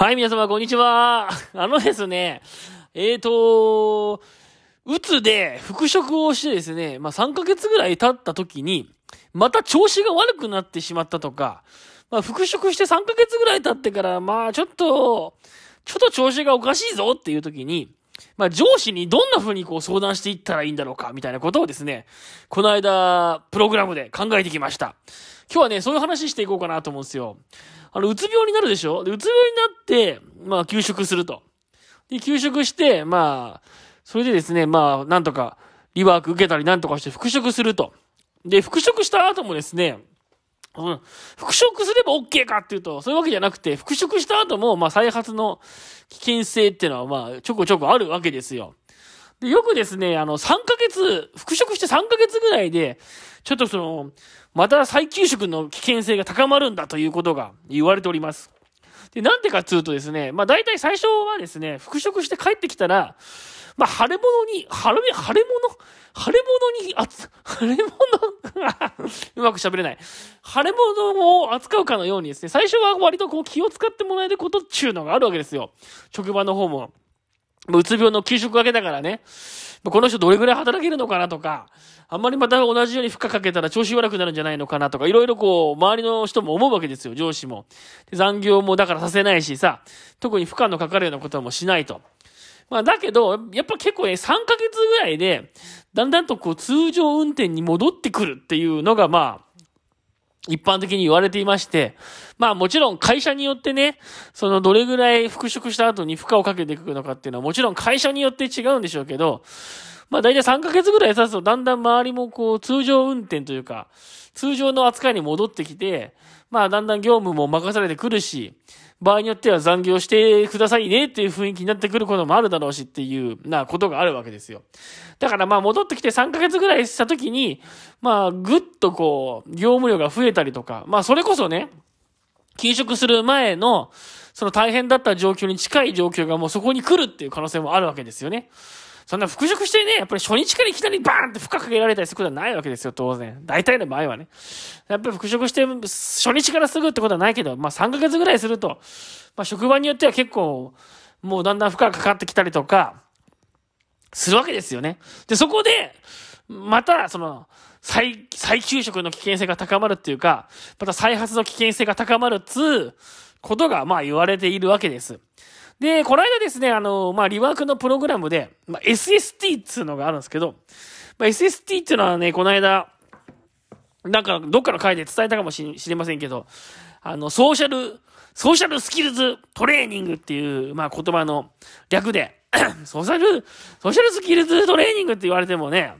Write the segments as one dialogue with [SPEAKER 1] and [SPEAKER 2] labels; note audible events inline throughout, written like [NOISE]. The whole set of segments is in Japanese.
[SPEAKER 1] はい、皆様、こんにちは。[LAUGHS] あのですね、えーと、うつで復職をしてですね、まあ、3ヶ月ぐらい経った時に、また調子が悪くなってしまったとか、まあ、復職して3ヶ月ぐらい経ってから、まあ、ちょっと、ちょっと調子がおかしいぞっていう時に、まあ、上司にどんな風にこう相談していったらいいんだろうか、みたいなことをですね、この間、プログラムで考えてきました。今日はね、そういう話していこうかなと思うんですよ。あの、うつ病になるでしょ？で、うつ病になって、まあ、休職すると。で、休職して、まあ、それでですね、まあ、なんとか、リワーク受けたりなんとかして復職すると。で、復職した後もですね、うん、復職すれば OK かっていうと、そういうわけじゃなくて、復職した後も、まあ、再発の危険性っていうのは、まあ、ちょこちょこあるわけですよ。で、よくですね、あの、3ヶ月、復職して3ヶ月ぐらいで、ちょっとその、また再給食の危険性が高まるんだということが言われております。で、なんでかっていうとですね、まあ大体最初はですね、復職して帰ってきたら、まあ腫れ物に、腫れ、腫れ物？腫れ物に、あつ、腫れ物 [LAUGHS] うまく喋れない。腫れ物を扱うかのようにですね、最初は割とこう気を使ってもらえることっていうのがあるわけですよ。職場の方も。うつ病の給食明けだからね。この人どれぐらい働けるのかなとか、あんまりまた同じように負荷かけたら調子悪くなるんじゃないのかなとか、いろいろこう、周りの人も思うわけですよ、上司も。残業もだからさせないしさ、特に負荷のかかるようなこともしないと。まあだけど、やっぱ結構ね、3ヶ月ぐらいで、だんだんとこう通常運転に戻ってくるっていうのがまあ、一般的に言われていまして、まあもちろん会社によってね、そのどれぐらい復職した後に負荷をかけていくのかっていうのはもちろん会社によって違うんでしょうけど、まあ大体3ヶ月ぐらい経つとだんだん周りもこう通常運転というか、通常の扱いに戻ってきて、まあだんだん業務も任されてくるし、場合によっては残業してくださいねっていう雰囲気になってくることもあるだろうしっていうなことがあるわけですよ。だからまあ戻ってきて3ヶ月ぐらいした時に、まあぐっとこう、業務量が増えたりとか、まあそれこそね、休職する前の、その大変だった状況に近い状況がもうそこに来るっていう可能性もあるわけですよね。そんな復職してね、やっぱり初日からいきなりバーンって負荷かけられたりすることはないわけですよ、当然。大体の場合はね。やっぱり復職して初日からすぐってことはないけど、まあ3ヶ月ぐらいすると、まあ職場によっては結構、もうだんだん負荷がかかってきたりとか、するわけですよね。で、そこで、また、その、再、再給食の危険性が高まるっていうか、また再発の危険性が高まるっつうことが、まあ言われているわけです。で、この間ですね、あの、まあ、リワークのプログラムで、まあ、SST っていうのがあるんですけど、まあ、SST っていうのはね、この間、なんか、どっかの回で伝えたかもしれませんけど、あの、ソーシャル、ソーシャルスキルズトレーニングっていう、まあ、言葉の略で、[COUGHS] ソーシャル、ソーシャルスキルズトレーニングって言われてもね、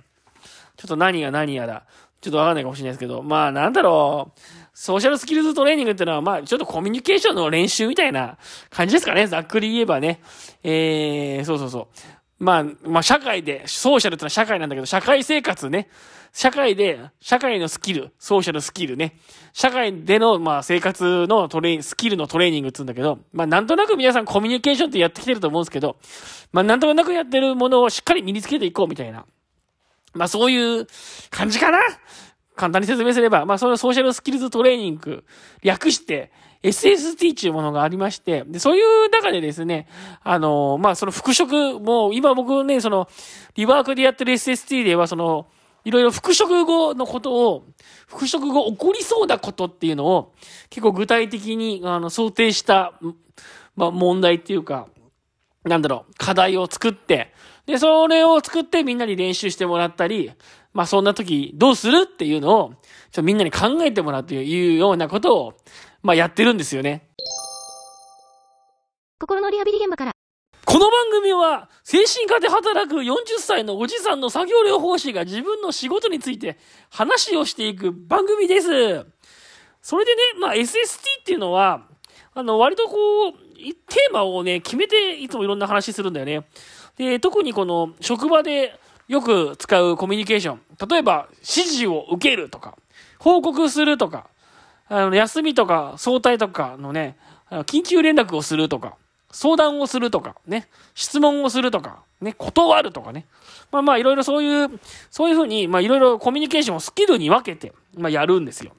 [SPEAKER 1] ちょっと何が何やだ。ちょっとわかんないかもしれないですけど、まあ、なんだろう。ソーシャルスキルズトレーニングってのは、まあ、ちょっとコミュニケーションの練習みたいな感じですかね。ざっくり言えばね。えー、そうそうそう。まあ、まあ、社会で、ソーシャルってのは社会なんだけど、社会生活ね。社会で、社会のスキル、ソーシャルスキルね。社会での、まあ、生活のトレスキルのトレーニングって言うんだけど、まあ、なんとなく皆さんコミュニケーションってやってきてると思うんですけど、まあ、なんとなくやってるものをしっかり身につけていこうみたいな。まあ、そういう感じかな。簡単に説明すれば、まあ、そのソーシャルスキルズトレーニング、略して、SST っていうものがありまして、で、そういう中でですね、あの、まあ、その復職、もう今僕ね、その、リワークでやってる SST では、その、いろいろ復職後のことを、復職後起こりそうなことっていうのを、結構具体的に、あの、想定した、まあ、問題っていうか、なんだろう、課題を作って、で、それを作ってみんなに練習してもらったり、まあそんな時どうするっていうのを、ちょっとみんなに考えてもらうというようなことを、まあやってるんですよね。
[SPEAKER 2] 心のリハビリ現場から。
[SPEAKER 1] この番組は、精神科で働く40歳のおじさんの作業療法士が自分の仕事について話をしていく番組です。それでね、まあ SST っていうのは、あの、割とこう、テーマをね、決めていつもいろんな話するんだよね。で、特にこの職場でよく使うコミュニケーション。例えば、指示を受けるとか、報告するとか、あの、休みとか、早退とかのね、緊急連絡をするとか、相談をするとか、ね、質問をするとか、ね、断るとかね。まあまあ、いろいろそういう、そういうふうに、まあいろいろコミュニケーションをスキルに分けて、まあやるんですよ。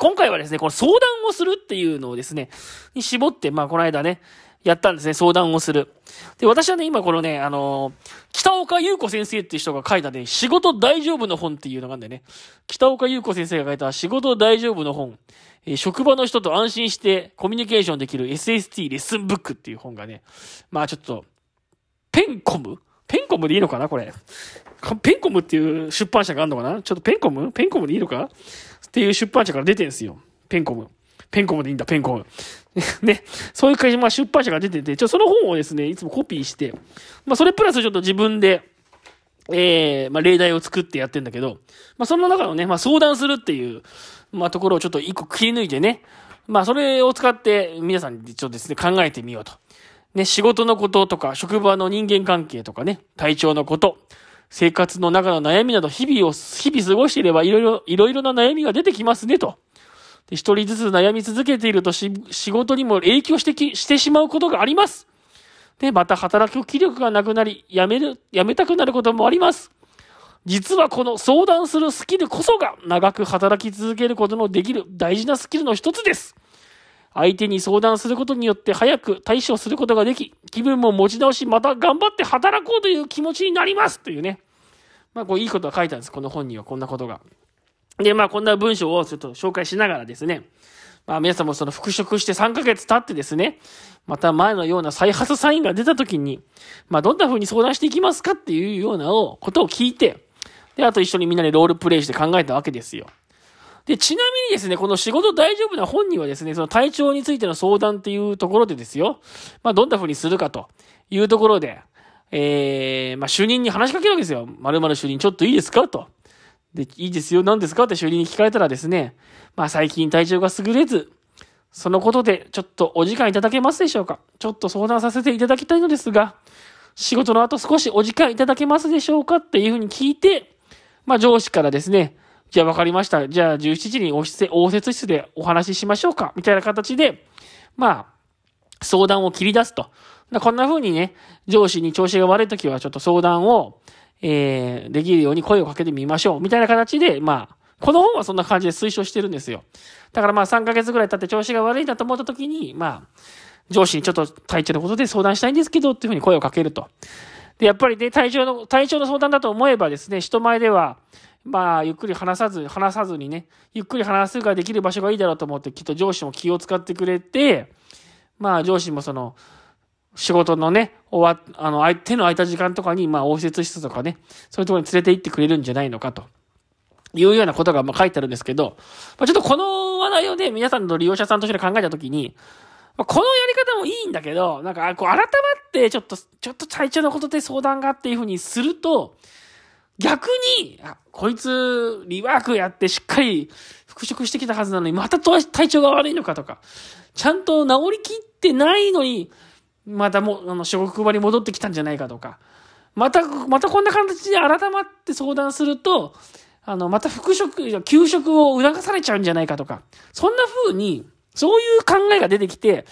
[SPEAKER 1] 今回はですね、この相談をするっていうのをですね、に絞って、まあこの間ね、やったんですね、相談をする。で、私はね、今このね、あのー、北岡優子先生っていう人が書いたね、仕事大丈夫の本っていうのがあるんでね、北岡優子先生が書いた仕事大丈夫の本、えー、職場の人と安心してコミュニケーションできる SST レッスンブックっていう本がね、まあちょっと、ペンコムペンコムでいいのかなこれ。ペンコムっていう出版社があるのかな？ちょっとペンコム？ペンコムでいいのか？っていう出版社から出てるんですよ。ペンコム。ペンコムでいいんだ、ペンコム。[LAUGHS] ね、そういう会社、まあ出版社が出てて、ちょ、その本をですね、いつもコピーして、まあそれプラスちょっと自分で、ええー、まあ例題を作ってやってんだけど、まあその中のね、まあ相談するっていう、まあところをちょっと一個切り抜いてね、まあそれを使って皆さんにちょっとですね、考えてみようと。ね、仕事のこととか、職場の人間関係とかね、体調のこと、生活の中の悩みなど、日々を、日々過ごしていれば、いろいろ、いろいろな悩みが出てきますね、と。で、一人ずつ悩み続けていると、仕事にも影響してき、してしまうことがあります。で、また働く気力がなくなり、辞める、辞めたくなることもあります。実はこの相談するスキルこそが長く働き続けることのできる大事なスキルの一つです。相手に相談することによって早く対処することができ、気分も持ち直し、また頑張って働こうという気持ちになりますというね。まあ、こういいことが書いてあるんです。この本にはこんなことが。で、まあ、こんな文章をちょっと紹介しながらですね、まあ、皆さんもその復職して3ヶ月経ってですね、また前のような再発サインが出た時に、まあ、どんな風に相談していきますかっていうようなことを聞いて、で、あと一緒にみんなでロールプレイして考えたわけですよ。で、ちなみにですね、この仕事大丈夫な本にはですね、その体調についての相談っていうところでですよ、まあ、どんな風にするかと。いうところで、えー、まあ、主任に話しかけるわけですよ。〇〇主任、ちょっといいですか？と。で、いいですよ、何ですか？って主任に聞かれたらですね、まあ最近体調が優れず、そのことでちょっとお時間いただけますでしょうかちょっと相談させていただきたいのですが、仕事の後少しお時間いただけますでしょうか？っていうふうに聞いて、まあ上司からですね、じゃあ分かりました。じゃあ17時に応接室でお話ししましょうかみたいな形で、まあ、相談を切り出すと。こんな風にね、上司に調子が悪い時はちょっと相談を、えー、できるように声をかけてみましょう。みたいな形で、まあ、この本はそんな感じで推奨してるんですよ。だからまあ3ヶ月ぐらい経って調子が悪いなと思った時に、まあ、上司にちょっと体調のことで相談したいんですけど、っていうふうに声をかけると。で、やっぱりね、体調の、体調の相談だと思えばですね、人前では、まあ、ゆっくり話さず、話さずにね、ゆっくり話すができる場所がいいだろうと思って、きっと上司も気を使ってくれて、まあ、上司もその、仕事のね、終わ、あの、手の空いた時間とかに、まあ、応接室とかね、そういうところに連れて行ってくれるんじゃないのかと。いうようなことが、ま、書いてあるんですけど、まあ、ちょっとこの話題をね、皆さんの利用者さんとして考えたときに、まあ、このやり方もいいんだけど、なんか、こう、改まって、ちょっと、ちょっと体調のことで相談がっていうふうにすると、逆に、あ、こいつ、リワークやってしっかり復職してきたはずなのに、また体調が悪いのかとか、ちゃんと治りきってないのに、またもう、あの、職場に戻ってきたんじゃないかとか、また、またこんな形で改まって相談すると、あの、また復職、休職を促されちゃうんじゃないかとか、そんな風に、そういう考えが出てきて、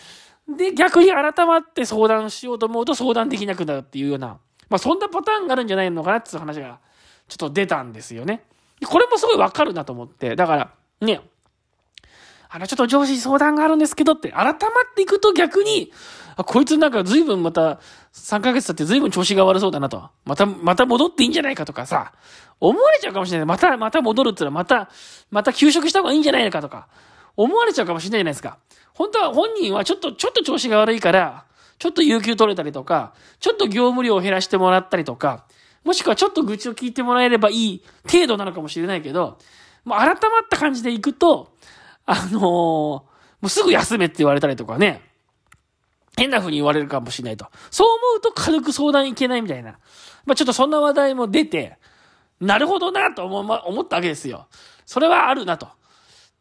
[SPEAKER 1] で、逆に改まって相談しようと思うと相談できなくなるっていうような、まあそんなパターンがあるんじゃないのかなっていう話が、ちょっと出たんですよね。これもすごいわかるなと思って、だから、ね、あの、ちょっと上司に相談があるんですけどって、改まっていくと逆に、あ、こいつなんか随分また、3ヶ月経って随分調子が悪そうだなと。また、また戻っていいんじゃないかとかさ、思われちゃうかもしれない。また、また戻るってのは、また、また休職した方がいいんじゃないかとか、思われちゃうかもしれないじゃないですか。本当は本人はちょっと、ちょっと調子が悪いから、ちょっと有給取れたりとか、ちょっと業務量を減らしてもらったりとか、もしくはちょっと愚痴を聞いてもらえればいい程度なのかもしれないけど、もう改まった感じでいくと、あのー、もうすぐ休めって言われたりとかね、変な風に言われるかもしれないと。そう思うと軽く相談いけないみたいな。まあちょっとそんな話題も出て、なるほどなと思,、ま、思ったわけですよ。それはあるなと。だか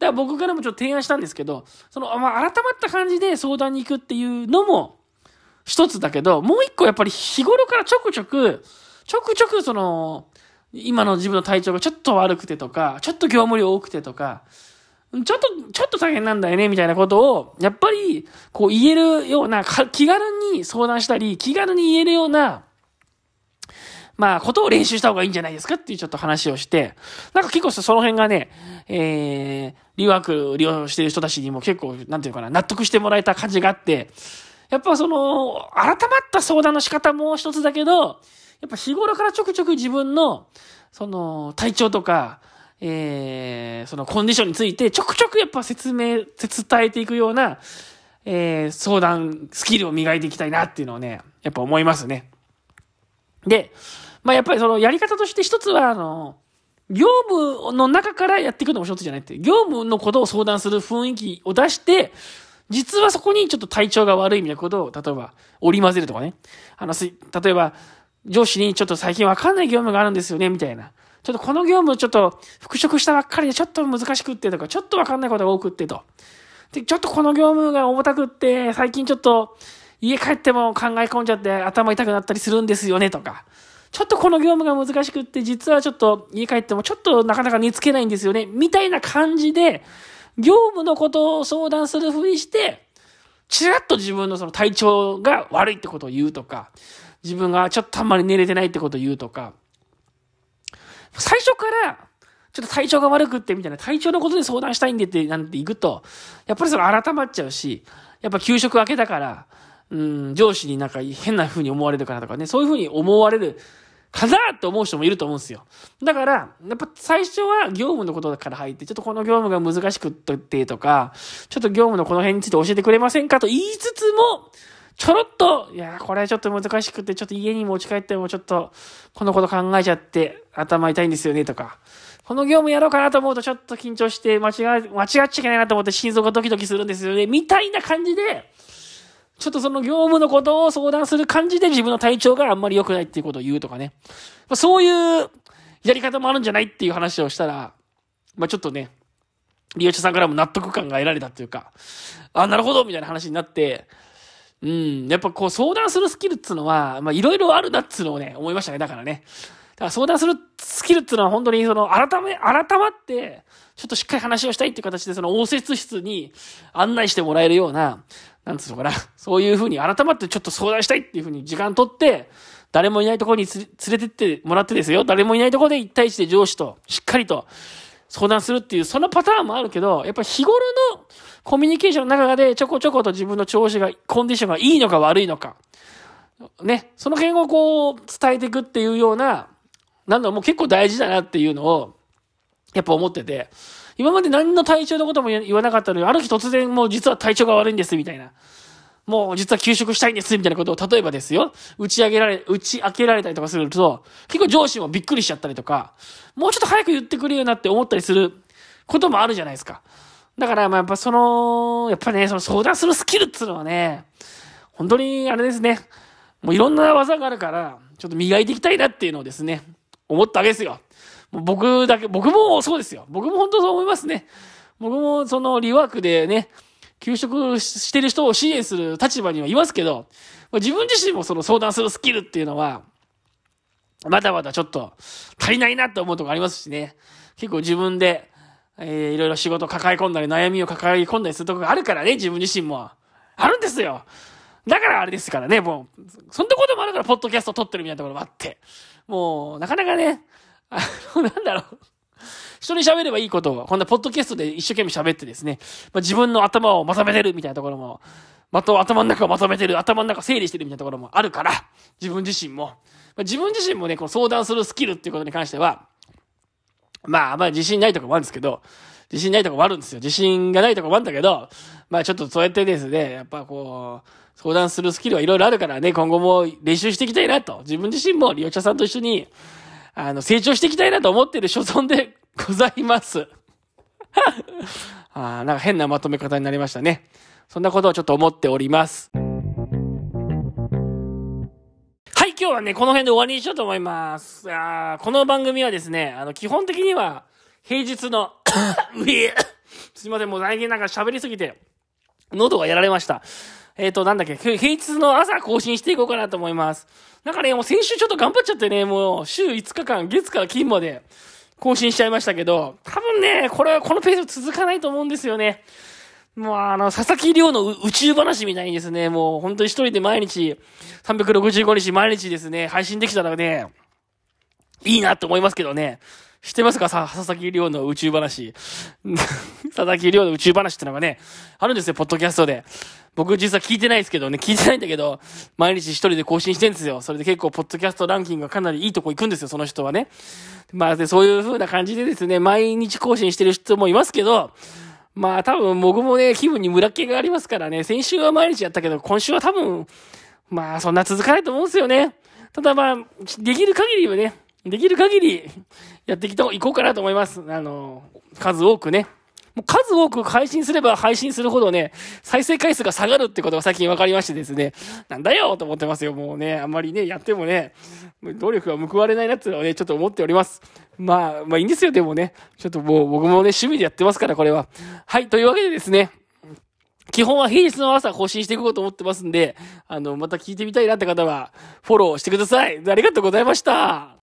[SPEAKER 1] ら僕からもちょっと提案したんですけど、その、まあ、改まった感じで相談に行くっていうのも一つだけど、もう一個やっぱり日頃からちょくちょく、ちょくちょくその、今の自分の体調がちょっと悪くてとか、ちょっと業務量多くてとか、ちょっと、ちょっと大変なんだよね、みたいなことを、やっぱり、こう言えるような、気軽に相談したり、気軽に言えるような、まあ、ことを練習した方がいいんじゃないですかっていうちょっと話をして、なんか結構その辺がね、えー、リワーク利用してる人たちにも結構、なんていうかな、納得してもらえた感じがあって、やっぱその、改まった相談の仕方も一つだけど、やっぱ日頃からちょくちょく自分の、その、体調とか、えー、そのコンディションについてちょくちょくやっぱ説明、伝えていくような、えー、相談、スキルを磨いていきたいなっていうのをね、やっぱ思いますね。で、まあやっぱりそのやり方として一つは、あの、業務の中からやっていくのも一つじゃないって、業務のことを相談する雰囲気を出して、実はそこにちょっと体調が悪いみたいなことを、例えば、織り交ぜるとかね。あの、例えば、上司にちょっと最近わかんない業務があるんですよね、みたいな。ちょっとこの業務ちょっと復職したばっかりでちょっと難しくってとか、ちょっとわかんないことが多くってと。で、ちょっとこの業務が重たくって、最近ちょっと家帰っても考え込んじゃって頭痛くなったりするんですよね、とか。ちょっとこの業務が難しくって、実はちょっと家帰ってもちょっとなかなか寝つけないんですよね、みたいな感じで、業務のことを相談するふりして、ちらっと自分のその体調が悪いってことを言うとか、自分がちょっとあんまり寝れてないってことを言うとか、最初から、ちょっと体調が悪くってみたいな、体調のことで相談したいんでってなんて行くと、やっぱりそれ改まっちゃうし、やっぱ給食明けだから、うん、上司になんか変な風に思われるからとかね、そういう風に思われるかなって思う人もいると思うんですよ。だから、やっぱ最初は業務のことから入って、ちょっとこの業務が難しくってとか、ちょっと業務のこの辺について教えてくれませんかと言いつつも、ちょろっと、いや、これはちょっと難しくて、ちょっと家に持ち帰ってもちょっと、このこと考えちゃって頭痛いんですよねとか、この業務やろうかなと思うとちょっと緊張して間違、間違っちゃいけないなと思って心臓がドキドキするんですよね、みたいな感じで、ちょっとその業務のことを相談する感じで自分の体調があんまり良くないっていうことを言うとかね。まあ、そういうやり方もあるんじゃないっていう話をしたら、まあ、ちょっとね、利用者さんからも納得感が得られたっていうか、あ、なるほどみたいな話になって、うん、やっぱこう相談するスキルっつうのは、まあいろいろあるなっつうのをね、思いましたね。だからね。だから相談するスキルっつうのは本当にその改め、改まって、ちょっとしっかり話をしたいっていう形でその応接室に案内してもらえるような、なんつうのかな、[LAUGHS] そういうふうに改まってちょっと相談したいっていうふうに時間取って、誰もいないところに連れてってもらってですよ、誰もいないところで一対一で上司としっかりと相談するっていう、そのパターンもあるけど、やっぱ日頃のコミュニケーションの中でちょこちょこと自分の調子が、コンディションがいいのか悪いのか、ね、その辺をこう伝えていくっていうような、なんだろう、もう結構大事だなっていうのを、やっぱ思ってて、今まで何の体調のことも言わなかったのに、ある日突然もう実は体調が悪いんです、みたいな。もう実は休職したいんです、みたいなことを、例えばですよ、打ち上げられ、打ち明けられたりとかすると、結構上司もびっくりしちゃったりとか、もうちょっと早く言ってくれるよなって思ったりすることもあるじゃないですか。だから、まあやっぱその、やっぱね、その相談するスキルっつうのはね、本当にあれですね、もういろんな技があるから、ちょっと磨いていきたいなっていうのをですね、思ったわけですよ。僕だけ、僕もそうですよ。僕も本当そう思いますね。僕もそのリワークでね、休職してる人を支援する立場にはいますけど、自分自身もその相談するスキルっていうのは、まだまだちょっと足りないなって思うとこありますしね。結構自分で、えー、いろいろ仕事抱え込んだり悩みを抱え込んだりするとこがあるからね、自分自身も。あるんですよ。だからあれですからね、もう、そんなこともあるから、ポッドキャスト撮ってるみたいなところもあって。もう、なかなかね、あの、なんだろう。人に喋ればいいことを、こんなポッドキャストで一生懸命喋ってですね、まあ、自分の頭をまとめてるみたいなところも、まと、頭の中をまとめてる、頭の中整理してるみたいなところもあるから、自分自身も。まあ、自分自身もね、この相談するスキルっていうことに関しては、まあ、まあ自信ないとこもあるんですけど、自信ないとこもあるんですよ。自信がないとこもあるんだけど、まあちょっとそうやってですね、やっぱこう、相談するスキルはいろいろあるからね、今後も練習していきたいなと。自分自身も利用者さんと一緒に、あの、成長していきたいなと思っている所存でございます。あなんか変なまとめ方になりましたね。そんなことをちょっと思っております。はい、今日はね、この辺で終わりにしようと思います。あこの番組はですね、あの、基本的には、平日の [LAUGHS] すいません、もう最近なんか喋りすぎて、喉がやられました。えっ、ー、と、なんだっけ、平日の朝更新していこうかなと思います。なんかね、もう先週ちょっと頑張っちゃってね、もう週5日間、月から金まで更新しちゃいましたけど、多分ね、これはこのペース続かないと思うんですよね。もうあの、佐々木亮の宇宙話みたいにですね、もう本当に一人で毎日、365日毎日ですね、配信できたらね、いいなと思いますけどね。知ってますか？さ、佐々木亮の宇宙話。[LAUGHS] 佐々木亮の宇宙話ってのがね、あるんですよ、ポッドキャストで。僕実は聞いてないですけどね、聞いてないんだけど、毎日一人で更新してるんですよ。それで結構、ポッドキャストランキングがかなりいいとこ行くんですよ、その人はね。まあ、で、そういう風な感じでですね、毎日更新してる人もいますけど、まあ多分僕もね、気分に村気がありますからね、先週は毎日やったけど、今週は多分、まあそんな続かないと思うんですよね。ただまあ、できる限りはね、できる限りやっていこうかなと思います。あの、数多くね。もう数多く配信すれば配信するほどね、再生回数が下がるってことが最近分かりましてですね、なんだよと思ってますよ。もうね、あんまりね、やってもね、努力が報われないなっていうのはね、ちょっと思っております。まあ、まあいいんですよ、でもね。ちょっともう僕もね、趣味でやってますから、これは。はい、というわけでですね、基本は平日の朝更新していこうと思ってますんで、あの、また聞いてみたいなって方は、フォローしてください。ありがとうございました。